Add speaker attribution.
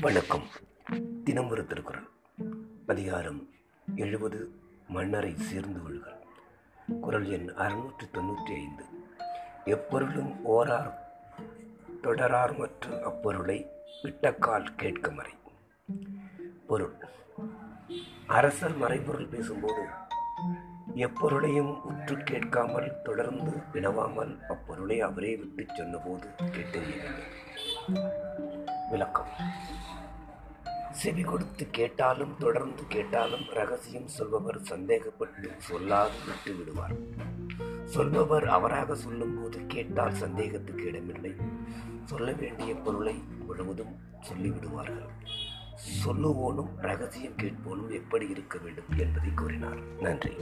Speaker 1: வணக்கம். தினம் ஒரு திருக்குறள். அதிகாரம் எழுபது மன்னரை சேர்ந்து கொள்கள் குரல் எண் அறுநூற்றி தொண்ணூற்றி ஐந்து. எப்பொருளும் ஓரார் தொடரார் மற்றும் அப்பொருளை விட்டக்கால் கேட்க மறை. பொருள். அரசர் மறைபொருள் பேசும்போது எப்பொருளையும் உற்று கேட்காமல் தொடர்ந்து வினவாமல் அப்பொருளை அவரே விட்டுச் சொன்னபோது கேட்டறிய வேண்டும். விளக்கம். செவி கொடுத்து கேட்டாலும் தொடர்ந்து கேட்டாலும் ரகசியம் சொல்பவர் சந்தேகப்பட்டு சொல்லாது விட்டு விடுவார். சொல்பவர் அவராக சொல்லும்போது கேட்டால் சந்தேகத்துக்கு இடமில்லை. சொல்ல வேண்டிய பொருளை முழுவதும் சொல்லிவிடுவார்கள் சொல்லுவோனும் ரகசியம் கேட்போனும் எப்படி இருக்க வேண்டும் என்பதை கூறினார். நன்றி.